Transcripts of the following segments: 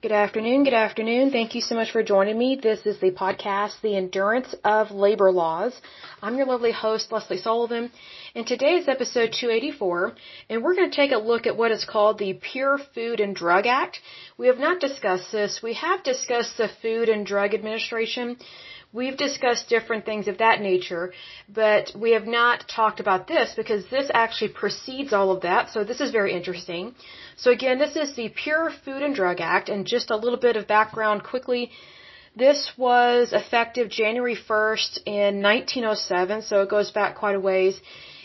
Good afternoon. Good afternoon. Thank you so much for joining me. This is the podcast, The Endurance of Labor Laws. I'm your lovely host, Lesley Sullivan, and today is episode 284, and we're going to take a look at what is called the Pure Food and Drug Act. We have not discussed this. We have discussed the Food and Drug Administration. We've discussed different things of that nature, but we have not talked about this because this actually precedes all of that, so this is very interesting. So again, this is the Pure Food and Drug Act, and just a little bit of background quickly. This was effective January 1st in 1907, so it goes back quite a ways.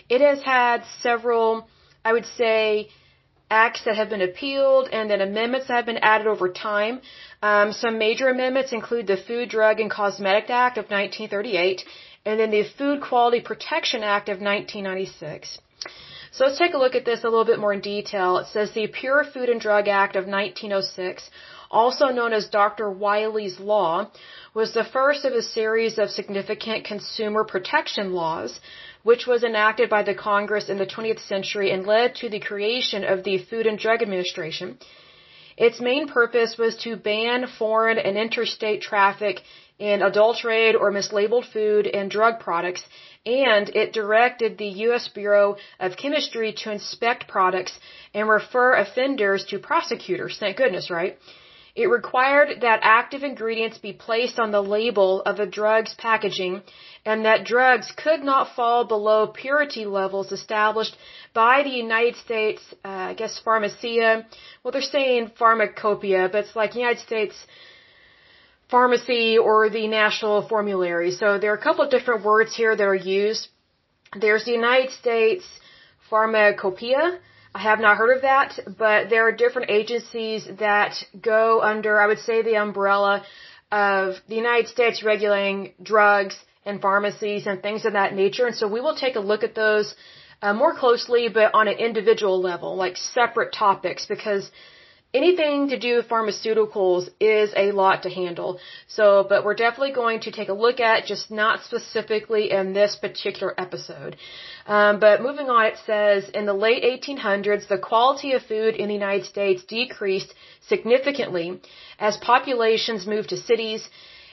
It has had several, I would say, acts that have been appealed and then amendments that have been added over time. Um, some major amendments include the Food, Drug, and Cosmetic Act of 1938 and then the Food Quality Protection Act of 1996. So let's take a look at this a little bit more in detail. It says the Pure Food and Drug Act of 1906, also known as Dr. Wiley's Law, was the first of a series of significant consumer protection laws, which was enacted by the Congress in the 20th century and led to the creation of the Food and Drug Administration. Its main purpose was to ban foreign and interstate traffic in adulterated or mislabeled food and drug products and it directed the U.S. Bureau of Chemistry to inspect products and refer offenders to prosecutors. Thank goodness, right? It required that active ingredients be placed on the label of a drug's packaging and that drugs could not fall below purity levels established by the United States, uh, I guess, Pharmacia. Well, they're saying pharmacopoeia, but it's like United States pharmacy or the national formulary. So there are a couple of different words here that are used. There's the United States Pharmacopoeia. I have not heard of that, but there are different agencies that go under, I would say, the umbrella of the United States regulating drugs and pharmacies and things of that nature. And so we will take a look at those uh, more closely, but on an individual level, like separate topics, because anything to do with pharmaceuticals is a lot to handle. So, but we're definitely going to take a look at, just not specifically in this particular episode. Um, but moving on, it says in the late 1800s, the quality of food in the United States decreased significantly as populations moved to cities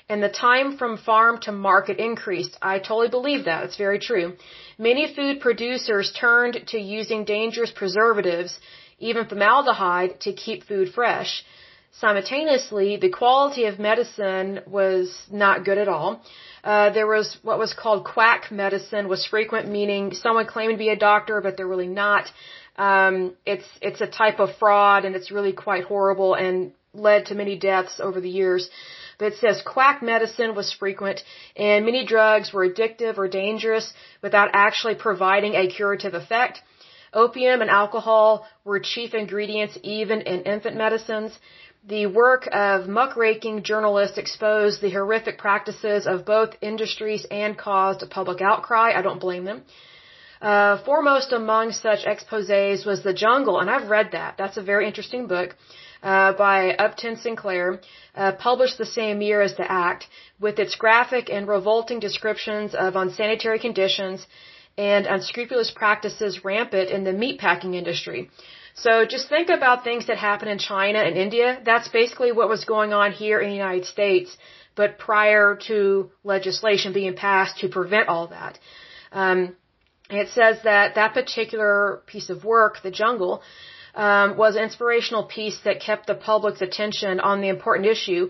and the time from farm to market increased. I totally believe that. It's very true. Many food producers turned to using dangerous preservatives even formaldehyde to keep food fresh. Simultaneously, the quality of medicine was not good at all. Uh, there was what was called quack medicine was frequent, meaning someone claimed to be a doctor, but they're really not. Um, it's it's a type of fraud, and it's really quite horrible and led to many deaths over the years. But it says quack medicine was frequent, and many drugs were addictive or dangerous without actually providing a curative effect. Opium and alcohol were chief ingredients even in infant medicines. The work of muckraking journalists exposed the horrific practices of both industries and caused a public outcry. I don't blame them. Uh, foremost among such exposés was The Jungle, and I've read that. That's a very interesting book uh, by Upton Sinclair, uh, published the same year as the Act, with its graphic and revolting descriptions of unsanitary conditions and unscrupulous practices rampant in the meatpacking industry. So just think about things that happen in China and India. That's basically what was going on here in the United States, but prior to legislation being passed to prevent all that. Um, it says that that particular piece of work, The Jungle, um, was an inspirational piece that kept the public's attention on the important issue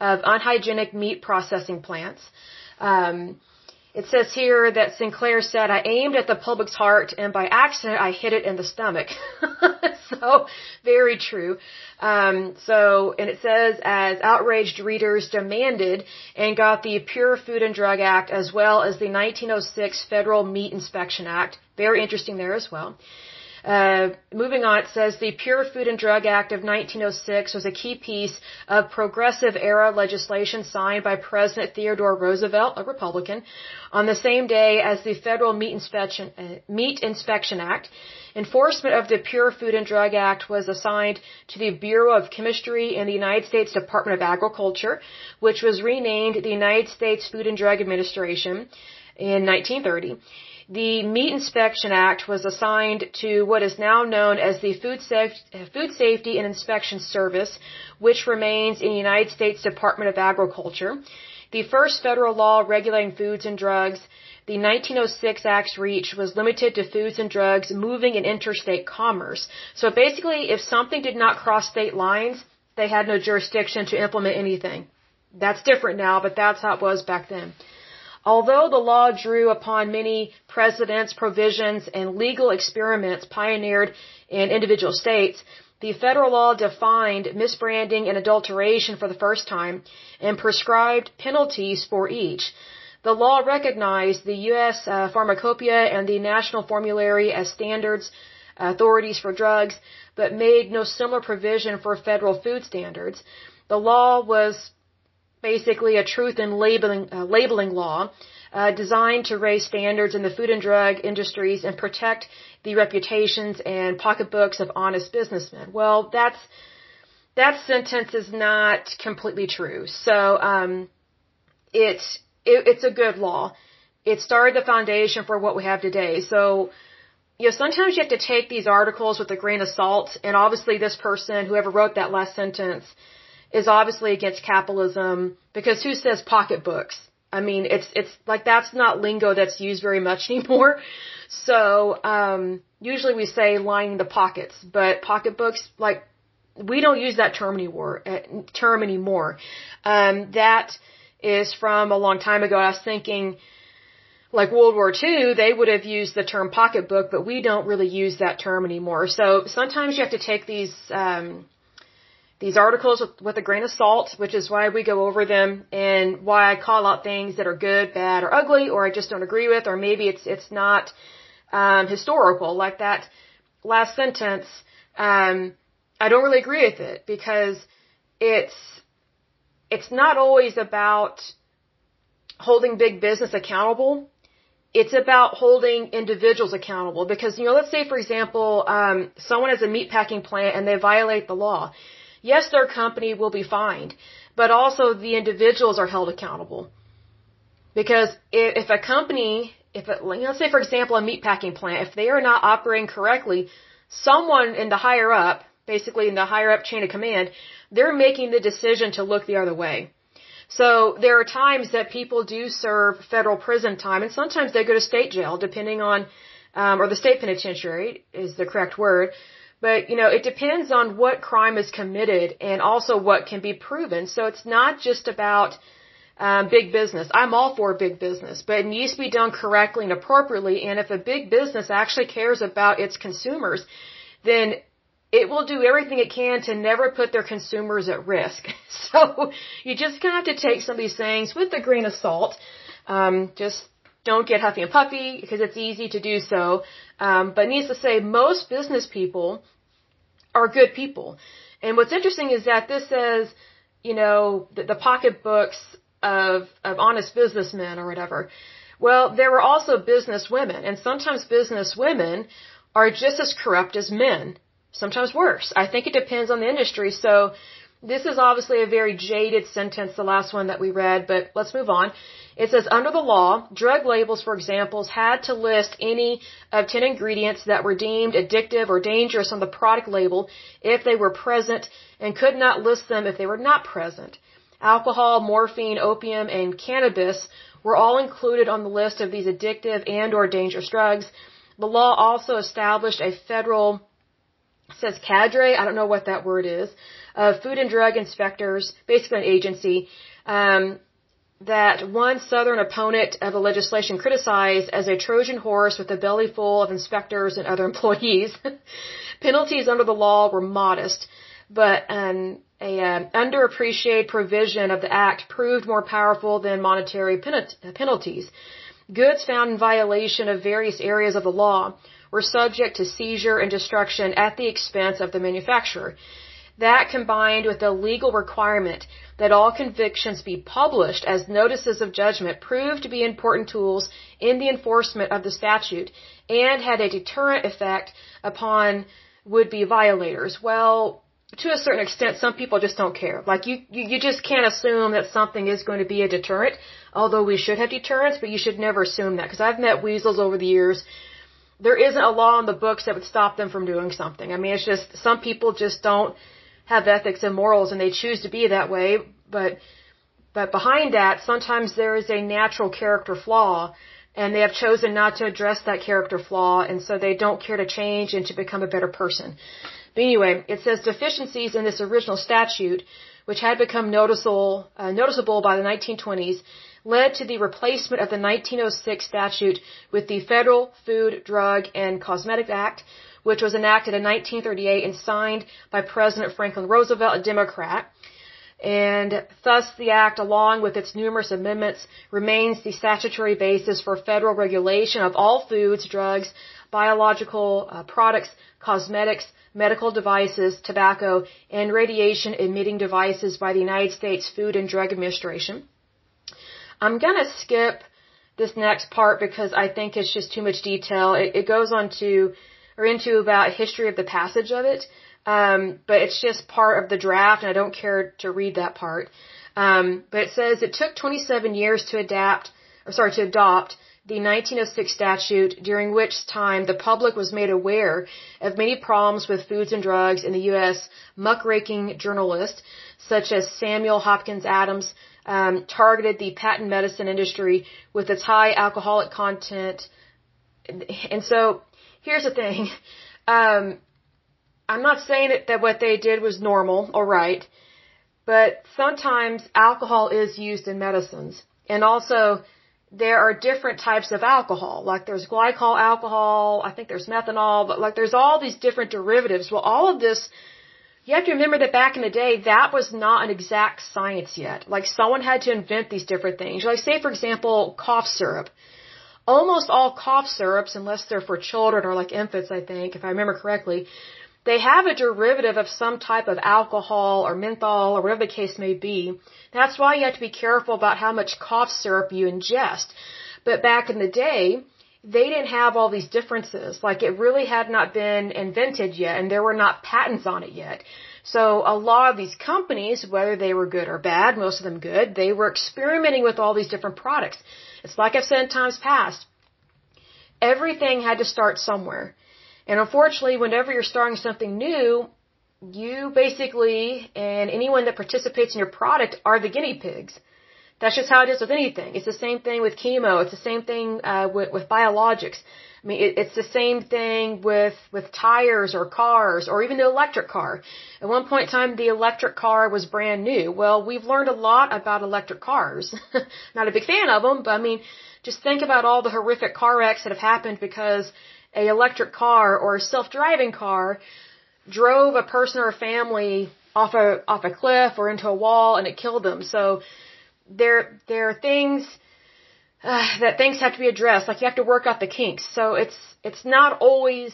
of unhygienic meat processing plants. Um, it says here that Sinclair said, I aimed at the public's heart and by accident I hit it in the stomach. so, very true. Um, so, and it says, as outraged readers demanded and got the Pure Food and Drug Act as well as the 1906 Federal Meat Inspection Act. Very interesting there as well. Uh, moving on, it says the Pure Food and Drug Act of 1906 was a key piece of progressive era legislation signed by President Theodore Roosevelt, a Republican, on the same day as the Federal Meat Inspection, uh, Meat Inspection Act. Enforcement of the Pure Food and Drug Act was assigned to the Bureau of Chemistry in the United States Department of Agriculture, which was renamed the United States Food and Drug Administration in 1930. The Meat Inspection Act was assigned to what is now known as the Food, Food Safety and Inspection Service, which remains in the United States Department of Agriculture. The first federal law regulating foods and drugs, the 1906 Act's reach was limited to foods and drugs moving in interstate commerce. So basically, if something did not cross state lines, they had no jurisdiction to implement anything. That's different now, but that's how it was back then. Although the law drew upon many precedents, provisions, and legal experiments pioneered in individual states, the federal law defined misbranding and adulteration for the first time and prescribed penalties for each. The law recognized the U.S. Uh, Pharmacopoeia and the National Formulary as standards authorities for drugs, but made no similar provision for federal food standards. The law was basically a truth in labeling, uh, labeling law uh, designed to raise standards in the food and drug industries and protect the reputations and pocketbooks of honest businessmen. Well, that's that sentence is not completely true. So um, it, it it's a good law. It started the foundation for what we have today. So you know, sometimes you have to take these articles with a grain of salt, and obviously this person, whoever wrote that last sentence, is obviously against capitalism because who says pocketbooks? I mean, it's it's like that's not lingo that's used very much anymore. So um, usually we say lining the pockets, but pocketbooks like we don't use that term anymore. Uh, term anymore. Um, that is from a long time ago. I was thinking, like World War II, they would have used the term pocketbook, but we don't really use that term anymore. So sometimes you have to take these um, these articles with, with a grain of salt, which is why we go over them and why I call out things that are good, bad, or ugly, or I just don't agree with, or maybe it's it's not um, historical, like that last sentence. Um, I don't really agree with it because it's it's not always about holding big business accountable. It's about holding individuals accountable because, you know, let's say, for example, um, someone has a meatpacking plant and they violate the law yes, their company will be fined, but also the individuals are held accountable. Because if a company, if it, let's say for example a meatpacking plant, if they are not operating correctly, someone in the higher up, basically in the higher up chain of command, they're making the decision to look the other way. So there are times that people do serve federal prison time, and sometimes they go to state jail, depending on, um, or the state penitentiary is the correct word, but, you know, it depends on what crime is committed and also what can be proven. So it's not just about um, big business. I'm all for big business, but it needs to be done correctly and appropriately. And if a big business actually cares about its consumers, then it will do everything it can to never put their consumers at risk. So you just kind of have to take some of these things with a grain of salt. Um, just don't get huffy and puffy because it's easy to do so. Um, but needs to say, most business people are good people. And what's interesting is that this says, you know, the, the pocketbooks of, of honest businessmen or whatever. Well, there were also business women, and sometimes business women are just as corrupt as men. Sometimes worse. I think it depends on the industry. So this is obviously a very jaded sentence, the last one that we read, but let's move on. It says, under the law, drug labels, for examples, had to list any of 10 ingredients that were deemed addictive or dangerous on the product label if they were present and could not list them if they were not present. Alcohol, morphine, opium, and cannabis were all included on the list of these addictive and or dangerous drugs. The law also established a federal, says cadre, I don't know what that word is, of food and drug inspectors, basically an agency, um, that one Southern opponent of the legislation criticized as a Trojan horse with a belly full of inspectors and other employees. Penalties under the law were modest, but an a uh, underappreciated provision of the act proved more powerful than monetary penalties. Goods found in violation of various areas of the law were subject to seizure and destruction at the expense of the manufacturer. That combined with the legal requirement that all convictions be published as notices of judgment proved to be important tools in the enforcement of the statute and had a deterrent effect upon would-be violators. Well, to a certain extent, some people just don't care. Like you, you, you just can't assume that something is going to be a deterrent. Although we should have deterrents, but you should never assume that. Because I've met weasels over the years. There isn't a law in the books that would stop them from doing something. I mean, it's just some people just don't have ethics and morals, and they choose to be that way. But, but behind that, sometimes there is a natural character flaw, and they have chosen not to address that character flaw, and so they don't care to change and to become a better person. But anyway, it says deficiencies in this original statute, which had become noticeable, uh, noticeable by the 1920s, led to the replacement of the 1906 statute with the Federal Food, Drug, and Cosmetic Act, which was enacted in 1938 and signed by President Franklin Roosevelt, a Democrat. And thus the act, along with its numerous amendments, remains the statutory basis for federal regulation of all foods, drugs, biological uh, products, cosmetics, medical devices, tobacco, and radiation emitting devices by the United States Food and Drug Administration. I'm gonna skip this next part because I think it's just too much detail. It, it goes on to, or into about history of the passage of it. Um, but it's just part of the draft and I don't care to read that part. Um, but it says it took 27 years to adapt, or sorry, to adopt the 1906 statute, during which time the public was made aware of many problems with foods and drugs in the U.S. Muckraking journalists, such as Samuel Hopkins Adams, um, targeted the patent medicine industry with its high alcoholic content. And so, here's the thing. Um, I'm not saying that, that what they did was normal or right, but sometimes alcohol is used in medicines. And also, there are different types of alcohol. Like there's glycol alcohol, I think there's methanol, but like there's all these different derivatives. Well, all of this, you have to remember that back in the day, that was not an exact science yet. Like someone had to invent these different things. Like say, for example, cough syrup. Almost all cough syrups, unless they're for children or like infants, I think, if I remember correctly, they have a derivative of some type of alcohol or menthol or whatever the case may be. That's why you have to be careful about how much cough syrup you ingest. But back in the day, they didn't have all these differences. Like it really had not been invented yet and there were not patents on it yet. So a lot of these companies, whether they were good or bad, most of them good, they were experimenting with all these different products. It's like I've said in times past. Everything had to start somewhere. And unfortunately, whenever you're starting something new, you basically and anyone that participates in your product are the guinea pigs. That's just how it is with anything. It's the same thing with chemo. It's the same thing uh, with, with biologics. I mean, it, it's the same thing with with tires or cars or even the electric car. At one point in time, the electric car was brand new. Well, we've learned a lot about electric cars. Not a big fan of them, but I mean, just think about all the horrific car wrecks that have happened because a electric car or a self-driving car drove a person or a family off a off a cliff or into a wall and it killed them. So there there are things uh, that things have to be addressed. Like you have to work out the kinks. So it's it's not always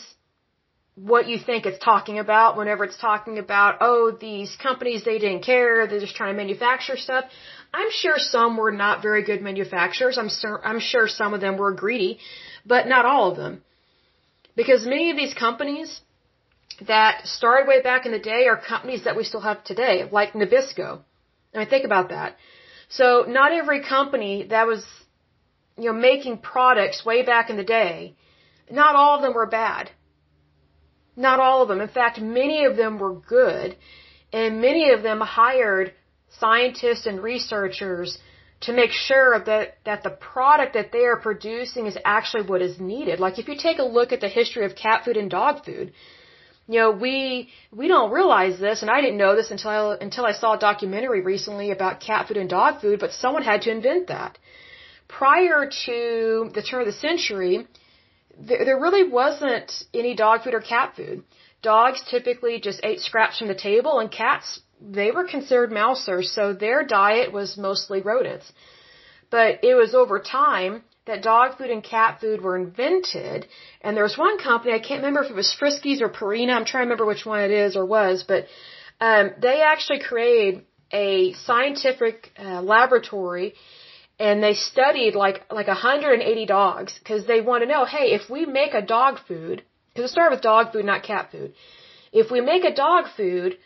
what you think it's talking about whenever it's talking about oh these companies they didn't care they're just trying to manufacture stuff i'm sure some were not very good manufacturers i'm sure i'm sure some of them were greedy but not all of them because many of these companies that started way back in the day are companies that we still have today, like Nabisco. I mean, think about that. So not every company that was, you know, making products way back in the day, not all of them were bad. Not all of them. In fact, many of them were good, and many of them hired scientists and researchers to make sure that, that the product that they are producing is actually what is needed. Like if you take a look at the history of cat food and dog food, you know, we, we don't realize this, and I didn't know this until I, until I saw a documentary recently about cat food and dog food, but someone had to invent that. Prior to the turn of the century, there, there really wasn't any dog food or cat food. Dogs typically just ate scraps from the table, and cats they were considered mousers, so their diet was mostly rodents. But it was over time that dog food and cat food were invented, and there was one company, I can't remember if it was Friskies or Purina, I'm trying to remember which one it is or was, but um, they actually created a scientific uh, laboratory and they studied like like 180 dogs because they want to know, hey, if we make a dog food, because it started with dog food, not cat food. If we make a dog food,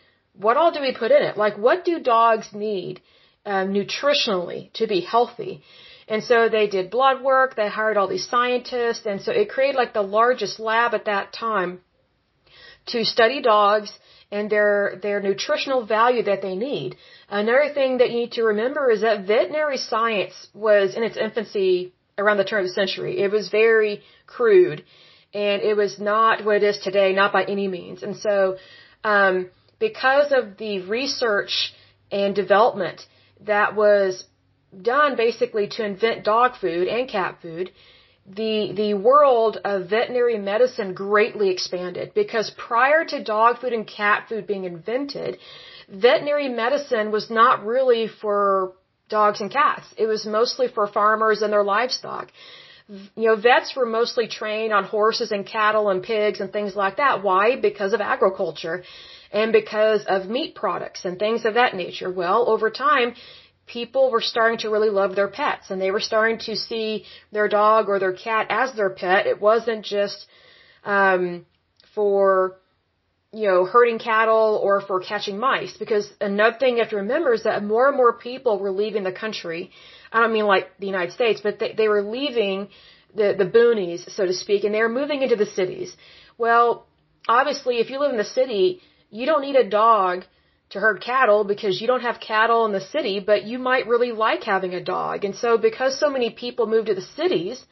what all do we put in it? Like, what do dogs need uh, nutritionally to be healthy? And so they did blood work, they hired all these scientists, and so it created like the largest lab at that time to study dogs and their their nutritional value that they need. Another thing that you need to remember is that veterinary science was in its infancy around the turn of the century. It was very crude and it was not what it is today, not by any means. And so um, because of the research and development that was done basically to invent dog food and cat food, the the world of veterinary medicine greatly expanded because prior to dog food and cat food being invented, veterinary medicine was not really for dogs and cats. It was mostly for farmers and their livestock. You know, vets were mostly trained on horses and cattle and pigs and things like that. Why? Because of agriculture and because of meat products and things of that nature. Well, over time, people were starting to really love their pets and they were starting to see their dog or their cat as their pet. It wasn't just um, for you know herding cattle or for catching mice because another thing you have to remember is that more and more people were leaving the country. I don't mean like the United States, but they, they were leaving the the boonies, so to speak, and they were moving into the cities. Well, obviously, if you live in the city, you don't need a dog to herd cattle because you don't have cattle in the city, but you might really like having a dog. And so because so many people moved to the cities,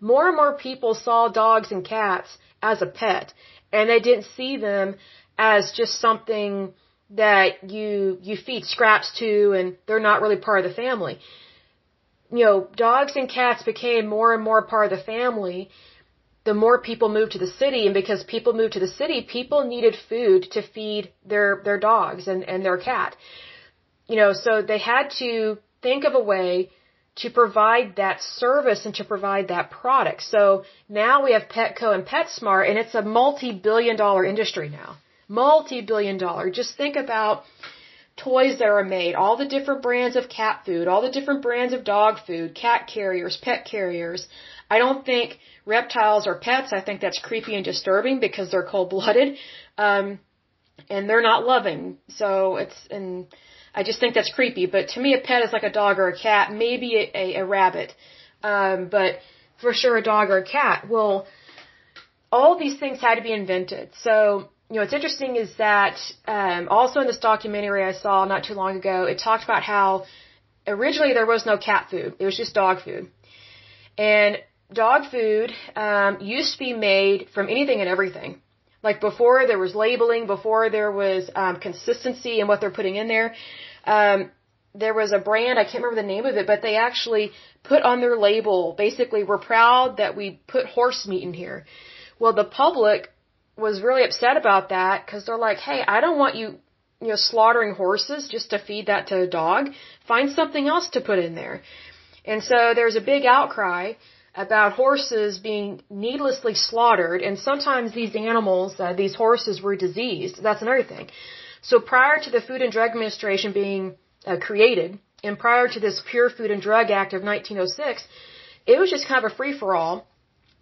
more and more people saw dogs and cats as a pet and they didn't see them as just something that you you feed scraps to and they're not really part of the family. You know, dogs and cats became more and more part of the family the more people moved to the city and because people moved to the city, people needed food to feed their, their dogs and, and their cat. You know, so they had to think of a way to provide that service and to provide that product. So now we have Petco and PetSmart and it's a multi-billion dollar industry now. Multi-billion dollar. Just think about toys that are made, all the different brands of cat food, all the different brands of dog food, cat carriers, pet carriers. I don't think reptiles are pets. I think that's creepy and disturbing because they're cold blooded. Um, and they're not loving. So it's, and I just think that's creepy. But to me, a pet is like a dog or a cat, maybe a, a, a rabbit. Um, but for sure a dog or a cat. Well, all these things had to be invented. So, you know, what's interesting is that, um, also in this documentary I saw not too long ago, it talked about how originally there was no cat food. It was just dog food. And dog food um, used to be made from anything and everything. Like before there was labeling, before there was um, consistency in what they're putting in there. Um, there was a brand, I can't remember the name of it, but they actually put on their label, basically, we're proud that we put horse meat in here. Well, the public was really upset about that because they're like, hey, I don't want you, you know, slaughtering horses just to feed that to a dog. Find something else to put in there. And so there's a big outcry about horses being needlessly slaughtered, and sometimes these animals, uh, these horses were diseased. That's another thing. So prior to the Food and Drug Administration being uh, created, and prior to this Pure Food and Drug Act of 1906, it was just kind of a free for all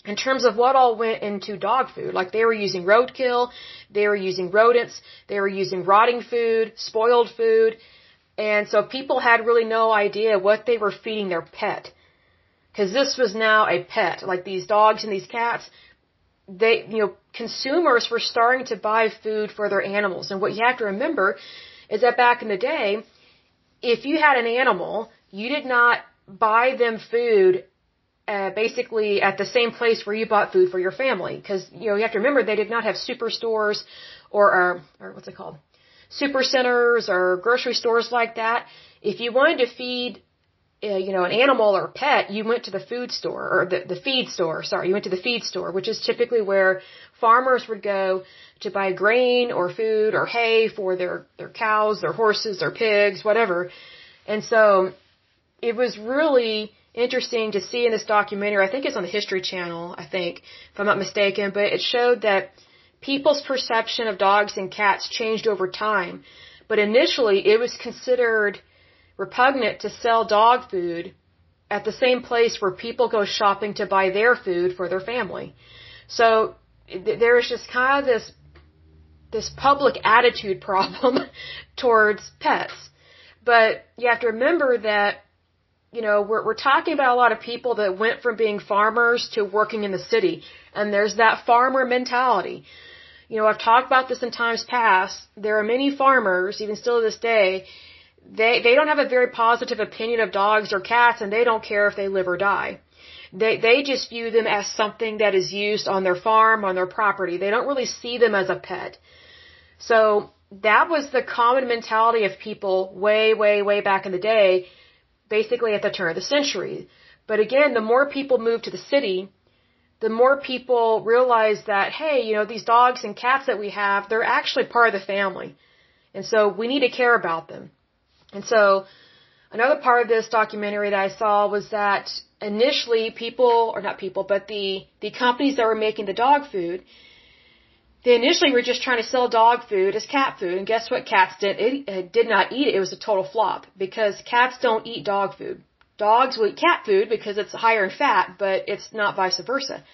in terms of what all went into dog food. Like they were using roadkill, they were using rodents, they were using rotting food, spoiled food, and so people had really no idea what they were feeding their pet because this was now a pet. Like these dogs and these cats, they, you know, consumers were starting to buy food for their animals. And what you have to remember is that back in the day, if you had an animal, you did not buy them food uh, basically at the same place where you bought food for your family. Because, you know, you have to remember they did not have superstores or, or, or what's it called? Super centers or grocery stores like that. If you wanted to feed uh, you know, an animal or pet, you went to the food store or the, the feed store. Sorry, you went to the feed store, which is typically where farmers would go to buy grain or food or hay for their, their cows, their horses, their pigs, whatever. And so it was really interesting to see in this documentary. I think it's on the History Channel, I think, if I'm not mistaken, but it showed that people's perception of dogs and cats changed over time. But initially it was considered repugnant to sell dog food at the same place where people go shopping to buy their food for their family. So there's just kind of this this public attitude problem towards pets. But you have to remember that, you know, we're, we're talking about a lot of people that went from being farmers to working in the city. And there's that farmer mentality. You know, I've talked about this in times past. There are many farmers, even still to this day, they, they don't have a very positive opinion of dogs or cats and they don't care if they live or die. They, they just view them as something that is used on their farm, on their property. They don't really see them as a pet. So that was the common mentality of people way, way, way back in the day, basically at the turn of the century. But again, the more people moved to the city, the more people realized that, hey, you know, these dogs and cats that we have, they're actually part of the family. And so we need to care about them. And so another part of this documentary that I saw was that initially people, or not people, but the, the companies that were making the dog food, they initially were just trying to sell dog food as cat food, and guess what? Cats did it, did not eat it. It was a total flop because cats don't eat dog food. Dogs will eat cat food because it's higher in fat, but it's not vice versa.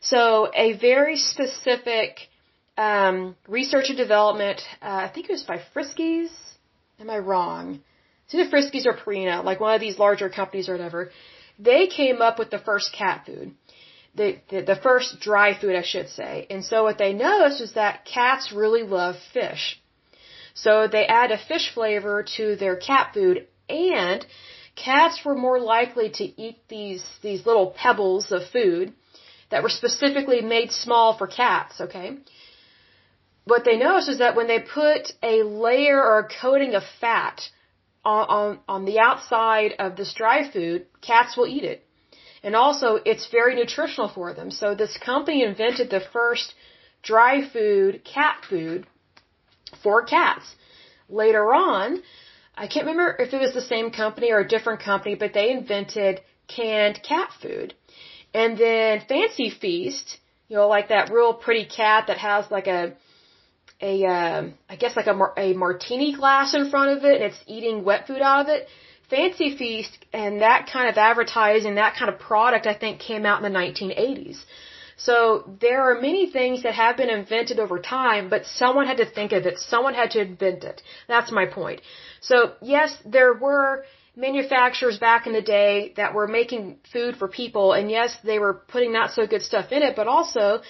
So a very specific um, research and development. Uh, I think it was by Friskies. Am I wrong? It's either Friskies or Purina, like one of these larger companies or whatever. They came up with the first cat food the, the, the first dry food, I should say. And so what they noticed was that cats really love fish. So they add a fish flavor to their cat food and cats were more likely to eat these, these little pebbles of food that were specifically made small for cats, okay? What they noticed is that when they put a layer or a coating of fat on, on, on the outside of this dry food, cats will eat it. And also, it's very nutritional for them. So this company invented the first dry food cat food for cats. Later on, I can't remember if it was the same company or a different company, but they invented canned cat food. And then Fancy Feast, you know, like that real pretty cat that has like a, a, um, I guess like a, a martini glass in front of it and it's eating wet food out of it Fancy Feast and that kind of advertising, that kind of product, I think came out in the 1980s. So there are many things that have been invented over time, but someone had to think of it. Someone had to invent it. That's my point. So yes, there were manufacturers back in the day that were making food for people, and yes, they were putting not so good stuff in it, but also,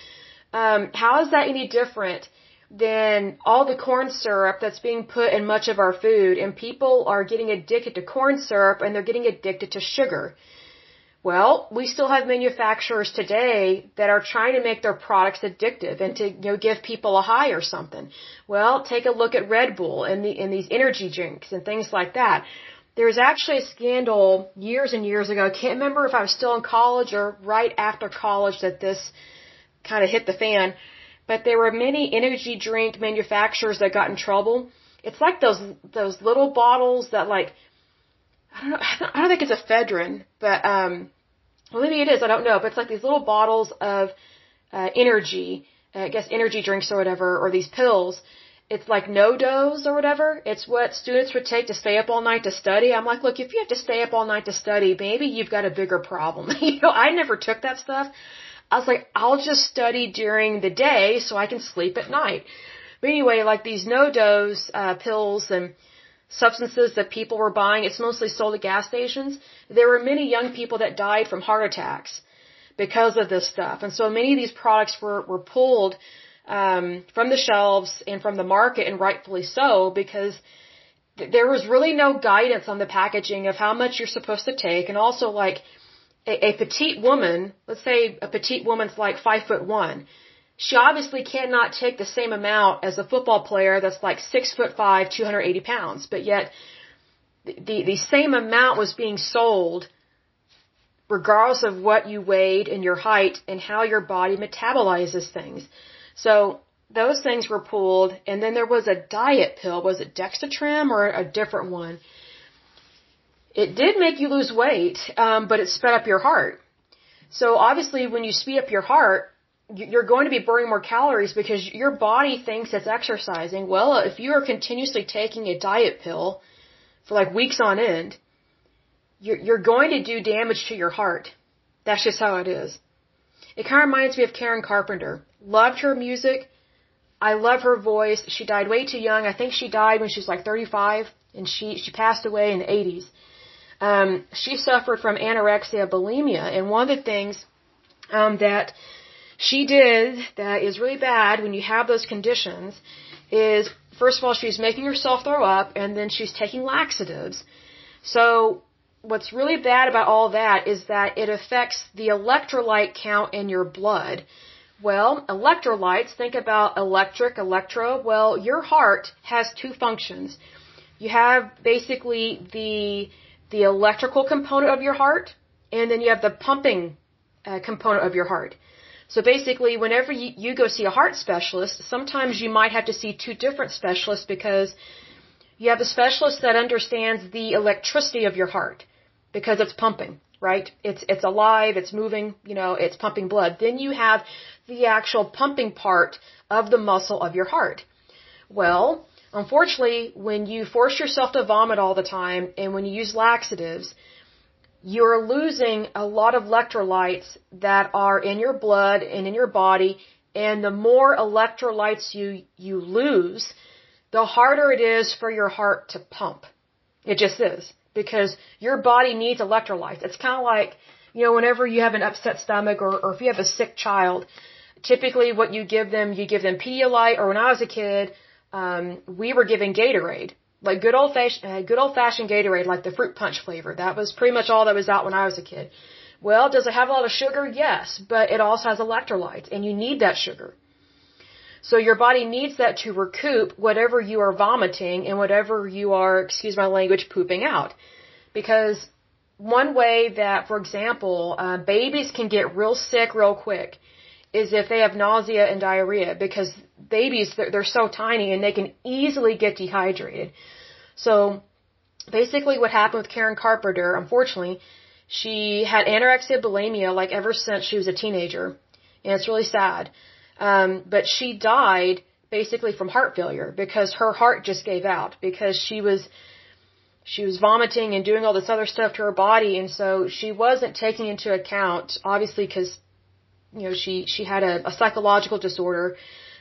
um, how is that any different than all the corn syrup that's being put in much of our food and people are getting addicted to corn syrup and they're getting addicted to sugar. Well, we still have manufacturers today that are trying to make their products addictive and to you know give people a high or something. Well, take a look at Red Bull and the and these energy drinks and things like that. There was actually a scandal years and years ago. I can't remember if I was still in college or right after college that this kind of hit the fan but there were many energy drink manufacturers that got in trouble. It's like those those little bottles that like I don't know I don't think it's ephedrine, but um well maybe it is, I don't know, but it's like these little bottles of uh energy, uh, I guess energy drinks or whatever or these pills. It's like NoDoz or whatever. It's what students would take to stay up all night to study. I'm like, look, if you have to stay up all night to study, maybe you've got a bigger problem. you know, I never took that stuff. I was like, I'll just study during the day so I can sleep at night. But anyway, like these NoDoz uh, pills and substances that people were buying, it's mostly sold at gas stations. There were many young people that died from heart attacks because of this stuff. And so many of these products were, were pulled um, from the shelves and from the market, and rightfully so, because th- there was really no guidance on the packaging of how much you're supposed to take, and also like a, a petite woman, let's say a petite woman's like five foot one, she obviously cannot take the same amount as a football player that's like six foot five, 280 pounds, but yet the, the same amount was being sold regardless of what you weighed and your height and how your body metabolizes things. So those things were pulled and then there was a diet pill. Was it Dexatrim or a different one? It did make you lose weight, um, but it sped up your heart. So obviously, when you speed up your heart, you're going to be burning more calories because your body thinks it's exercising. Well, if you are continuously taking a diet pill for like weeks on end, you're, you're going to do damage to your heart. That's just how it is. It kind of reminds me of Karen Carpenter. Loved her music, I love her voice. She died way too young. I think she died when she was like 35 and she, she passed away in the 80s. Um, she suffered from anorexia bulimia and one of the things, um, that she did that is really bad when you have those conditions is first of all she's making herself throw up and then she's taking laxatives. So what's really bad about all that is that it affects the electrolyte count in your blood. Well, electrolytes, think about electric, electro. Well, your heart has two functions. You have basically the the electrical component of your heart and then you have the pumping uh, component of your heart. So basically, whenever you, you go see a heart specialist, sometimes you might have to see two different specialists because you have a specialist that understands the electricity of your heart because it's pumping, right? It's, it's alive, it's moving, you know, it's pumping blood. Then you have the actual pumping part of the muscle of your heart. Well, unfortunately, when you force yourself to vomit all the time and when you use laxatives, you're losing a lot of electrolytes that are in your blood and in your body. And the more electrolytes you, you lose, the harder it is for your heart to pump. It just is. Because your body needs electrolytes. It's kind of like, you know, whenever you have an upset stomach or, or if you have a sick child, typically what you give them, you give them Pedialyte or when I was a kid, um, we were giving Gatorade like good old fashioned, uh, good old fashioned Gatorade, like the fruit punch flavor. That was pretty much all that was out when I was a kid. Well, does it have a lot of sugar? Yes, but it also has electrolytes, and you need that sugar. So your body needs that to recoup whatever you are vomiting and whatever you are, excuse my language, pooping out. Because one way that, for example, uh, babies can get real sick real quick is if they have nausea and diarrhea because babies they're, they're so tiny and they can easily get dehydrated. So basically what happened with Karen Carpenter, unfortunately, she had anorexia bulimia like ever since she was a teenager. And it's really sad. Um, but she died basically from heart failure because her heart just gave out because she was she was vomiting and doing all this other stuff to her body and so she wasn't taking into account obviously because you know, she, she had a, a psychological disorder,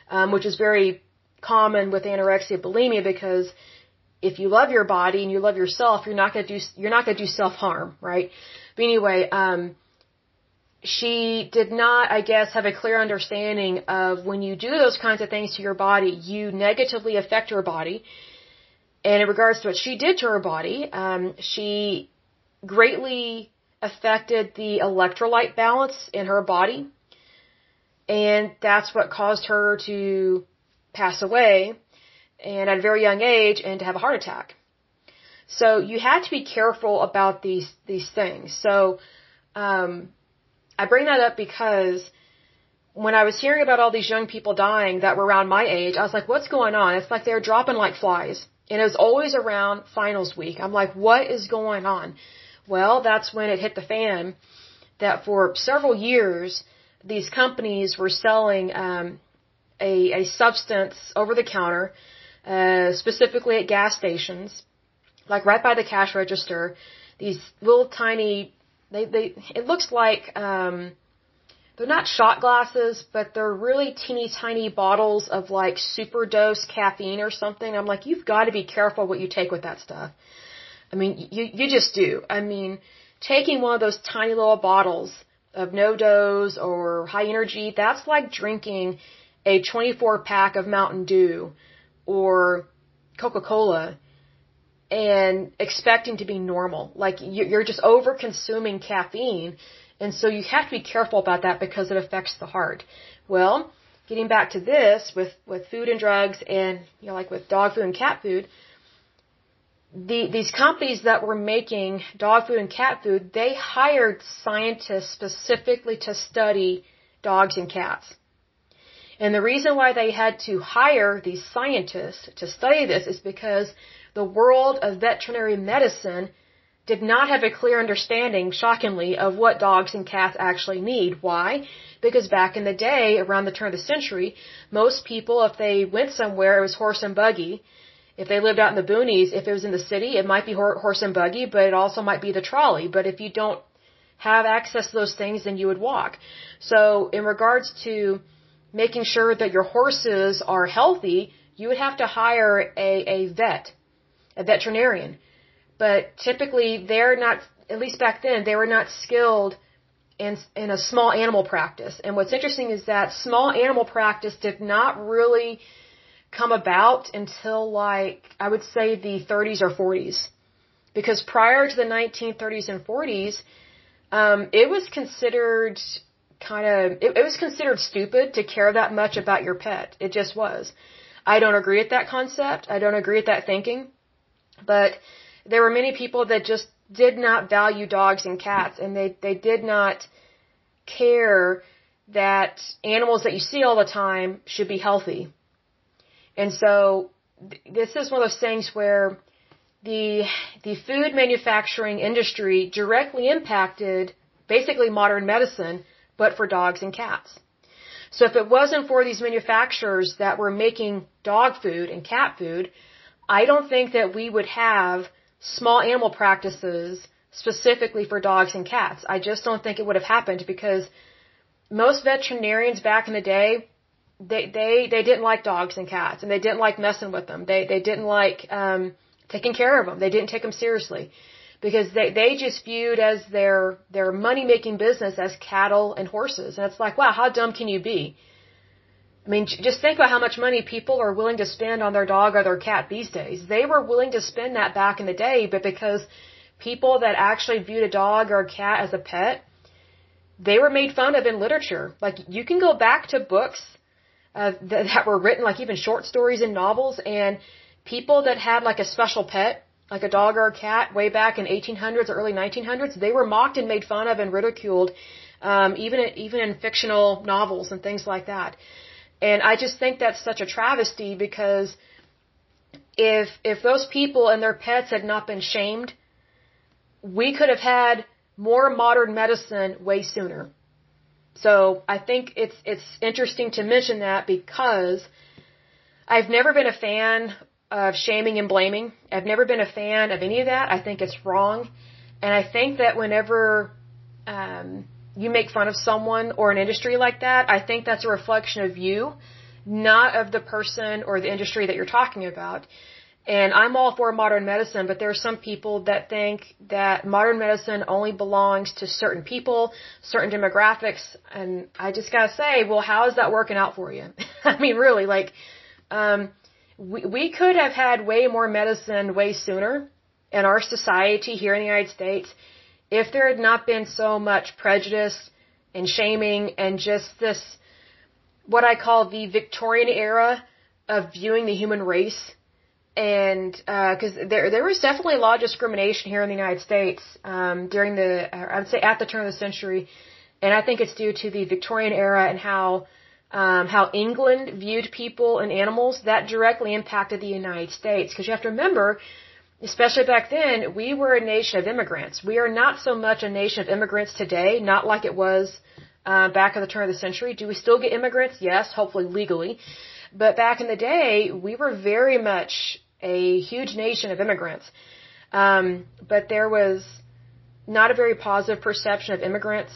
um, which is very common with anorexia bulimia because if you love your body and you love yourself, you're not gonna do, you're not gonna do self-harm, right? But anyway, um, she did not, I guess, have a clear understanding of when you do those kinds of things to your body, you negatively affect your body. And in regards to what she did to her body, um, she greatly affected the electrolyte balance in her body and that's what caused her to pass away and at a very young age and to have a heart attack. So you had to be careful about these these things. So um, I bring that up because when I was hearing about all these young people dying that were around my age, I was like, what's going on? It's like they're dropping like flies. And it was always around finals week. I'm like, what is going on? Well, that's when it hit the fan that for several years, these companies were selling um, a, a substance over the counter, uh, specifically at gas stations, like right by the cash register. These little tiny, they they it looks like um, they're not shot glasses, but they're really teeny tiny bottles of like super dose caffeine or something. I'm like, you've got to be careful what you take with that stuff. I mean, you you just do. I mean, taking one of those tiny little bottles of NoDoz or high energy, that's like drinking a 24 pack of Mountain Dew or Coca-Cola and expecting to be normal. Like you're just over consuming caffeine. And so you have to be careful about that because it affects the heart. Well, getting back to this with, with food and drugs and, you know, like with dog food and cat food, the, these companies that were making dog food and cat food, they hired scientists specifically to study dogs and cats. And the reason why they had to hire these scientists to study this is because the world of veterinary medicine did not have a clear understanding, shockingly, of what dogs and cats actually need. Why? Because back in the day, around the turn of the century, most people, if they went somewhere, it was horse and buggy. If they lived out in the boonies, if it was in the city, it might be horse and buggy, but it also might be the trolley. But if you don't have access to those things, then you would walk. So in regards to making sure that your horses are healthy, you would have to hire a, a vet, a veterinarian. But typically they're not, at least back then, they were not skilled in, in a small animal practice. And what's interesting is that small animal practice did not really come about until like, I would say the 30s or 40s. Because prior to the 1930s and 40s, um, it was considered kind of, it, it was considered stupid to care that much about your pet. It just was. I don't agree with that concept. I don't agree with that thinking. But there were many people that just did not value dogs and cats and they, they did not care that animals that you see all the time should be healthy. And so th- this is one of those things where the the food manufacturing industry directly impacted basically modern medicine but for dogs and cats. So if it wasn't for these manufacturers that were making dog food and cat food, I don't think that we would have small animal practices specifically for dogs and cats. I just don't think it would have happened because most veterinarians back in the day, they they they didn't like dogs and cats and they didn't like messing with them. They they didn't like um taking care of them. They didn't take them seriously because they they just viewed as their their money making business as cattle and horses. And it's like, wow, how dumb can you be? I mean, just think about how much money people are willing to spend on their dog or their cat these days. They were willing to spend that back in the day, but because people that actually viewed a dog or a cat as a pet, they were made fun of in literature. Like you can go back to books uh, that, that were written, like even short stories and novels, and people that had like a special pet, like a dog or a cat, way back in 1800s or early 1900s, they were mocked and made fun of and ridiculed, um, even even in fictional novels and things like that. And I just think that's such a travesty because if if those people and their pets had not been shamed, we could have had more modern medicine way sooner. So I think it's it's interesting to mention that because I've never been a fan of shaming and blaming. I've never been a fan of any of that. I think it's wrong. And I think that whenever um, you make fun of someone or an industry like that, I think that's a reflection of you, not of the person or the industry that you're talking about. And I'm all for modern medicine, but there are some people that think that modern medicine only belongs to certain people, certain demographics, and I just gotta say, well, how is that working out for you? I mean, really, like, um, we, we could have had way more medicine way sooner in our society here in the United States if there had not been so much prejudice and shaming and just this, what I call the Victorian era of viewing the human race. And because uh, there there was definitely a lot of discrimination here in the United States um, during the I would say at the turn of the century, and I think it's due to the Victorian era and how um, how England viewed people and animals that directly impacted the United States. Because you have to remember, especially back then, we were a nation of immigrants. We are not so much a nation of immigrants today, not like it was uh, back at the turn of the century. Do we still get immigrants? Yes, hopefully legally. But back in the day, we were very much a huge nation of immigrants. Um, but there was not a very positive perception of immigrants.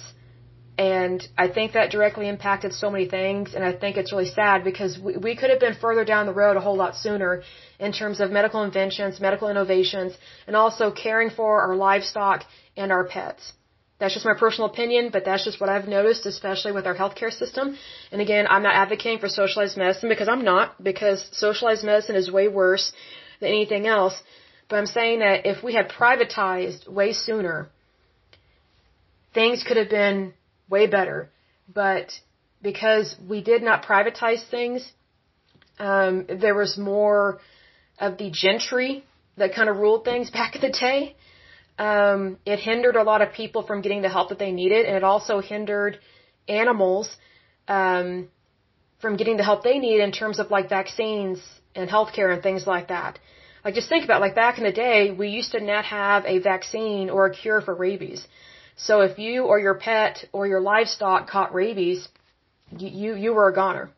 And I think that directly impacted so many things. And I think it's really sad because we, we could have been further down the road a whole lot sooner in terms of medical inventions, medical innovations, and also caring for our livestock and our pets. That's just my personal opinion, but that's just what I've noticed, especially with our healthcare system. And again, I'm not advocating for socialized medicine because I'm not, because socialized medicine is way worse than anything else. But I'm saying that if we had privatized way sooner, things could have been way better. But because we did not privatize things, um, there was more of the gentry that kind of ruled things back in the day. Um, it hindered a lot of people from getting the help that they needed, and it also hindered animals um, from getting the help they need in terms of like vaccines and healthcare and things like that. Like just think about like back in the day, we used to not have a vaccine or a cure for rabies. So if you or your pet or your livestock caught rabies, you you, you were a goner.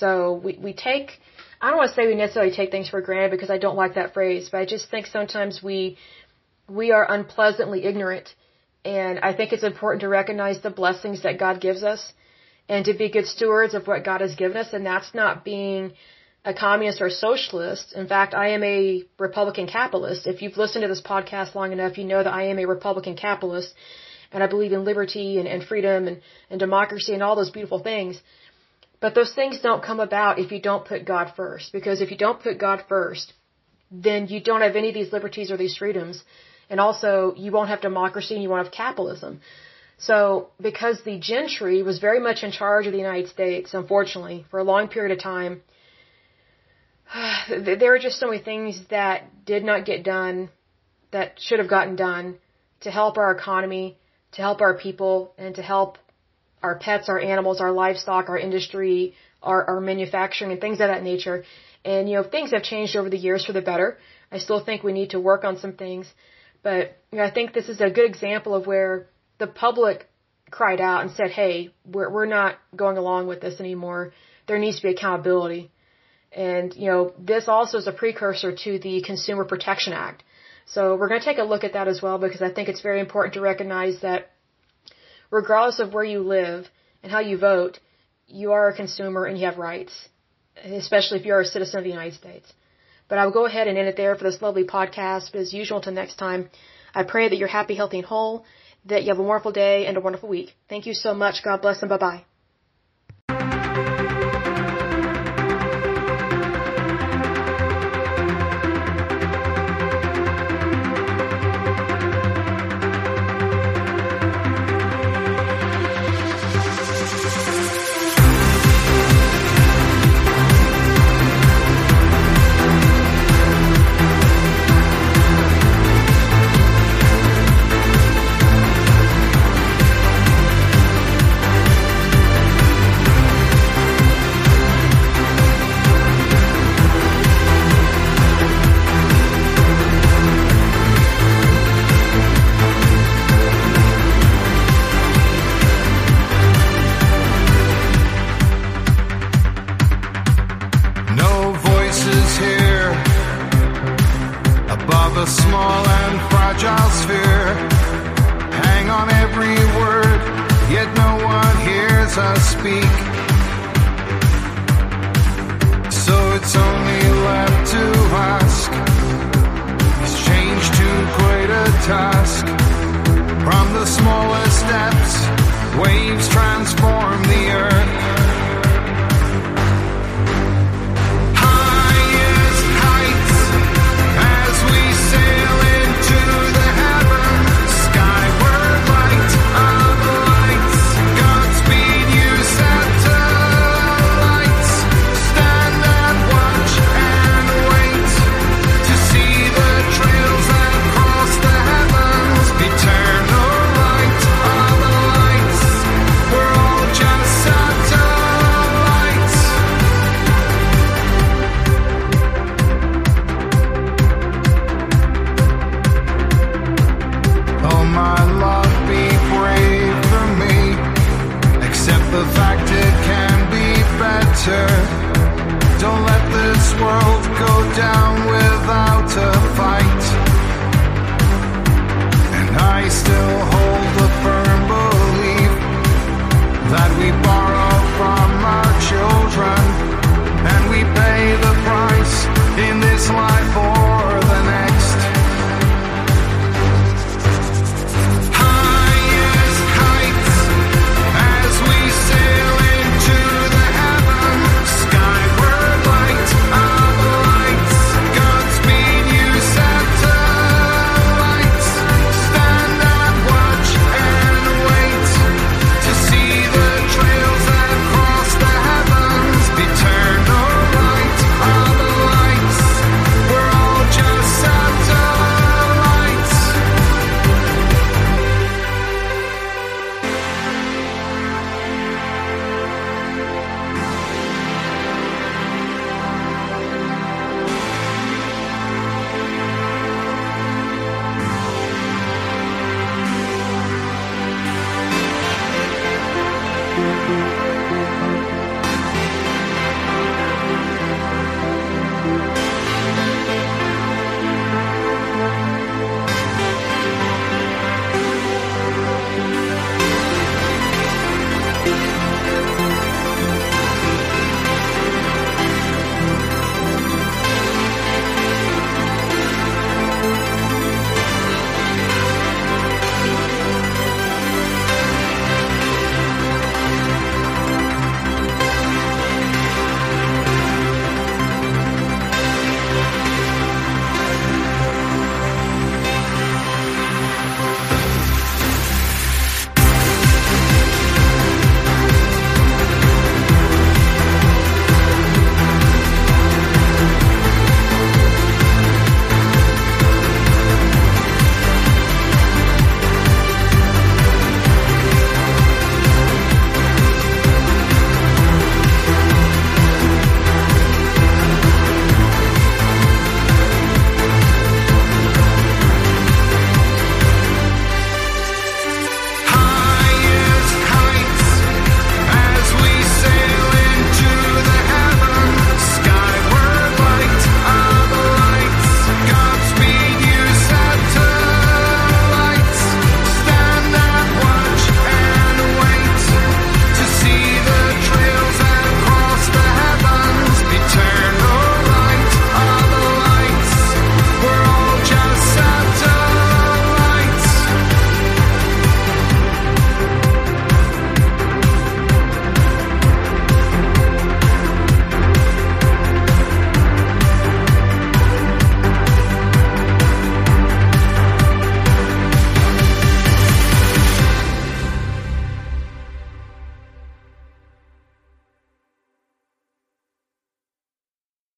So we we take I don't want to say we necessarily take things for granted because I don't like that phrase, but I just think sometimes we we are unpleasantly ignorant and I think it's important to recognize the blessings that God gives us and to be good stewards of what God has given us. And that's not being a communist or a socialist. In fact, I am a Republican capitalist. If you've listened to this podcast long enough, you know that I am a Republican capitalist and I believe in liberty and, and freedom and, and democracy and all those beautiful things. But those things don't come about if you don't put God first. Because if you don't put God first, then you don't have any of these liberties or these freedoms. And also, you won't have democracy and you won't have capitalism. So, because the gentry was very much in charge of the United States, unfortunately, for a long period of time, there are just so many things that did not get done that should have gotten done to help our economy, to help our people, and to help our pets, our animals, our livestock, our industry, our, our manufacturing, and things of that nature. And, you know, things have changed over the years for the better. I still think we need to work on some things. But, you know, I think this is a good example of where the public cried out and said, hey, we're, we're not going along with this anymore. There needs to be accountability. And, you know, this also is a precursor to the Consumer Protection Act. So we're going to take a look at that as well because I think it's very important to recognize that regardless of where you live and how you vote, you are a consumer and you have rights, especially if you're a citizen of the United States. But I will go ahead and end it there for this lovely podcast. But as usual, until next time, I pray that you're happy, healthy, and whole, that you have a wonderful day and a wonderful week. Thank you so much. God bless and bye bye.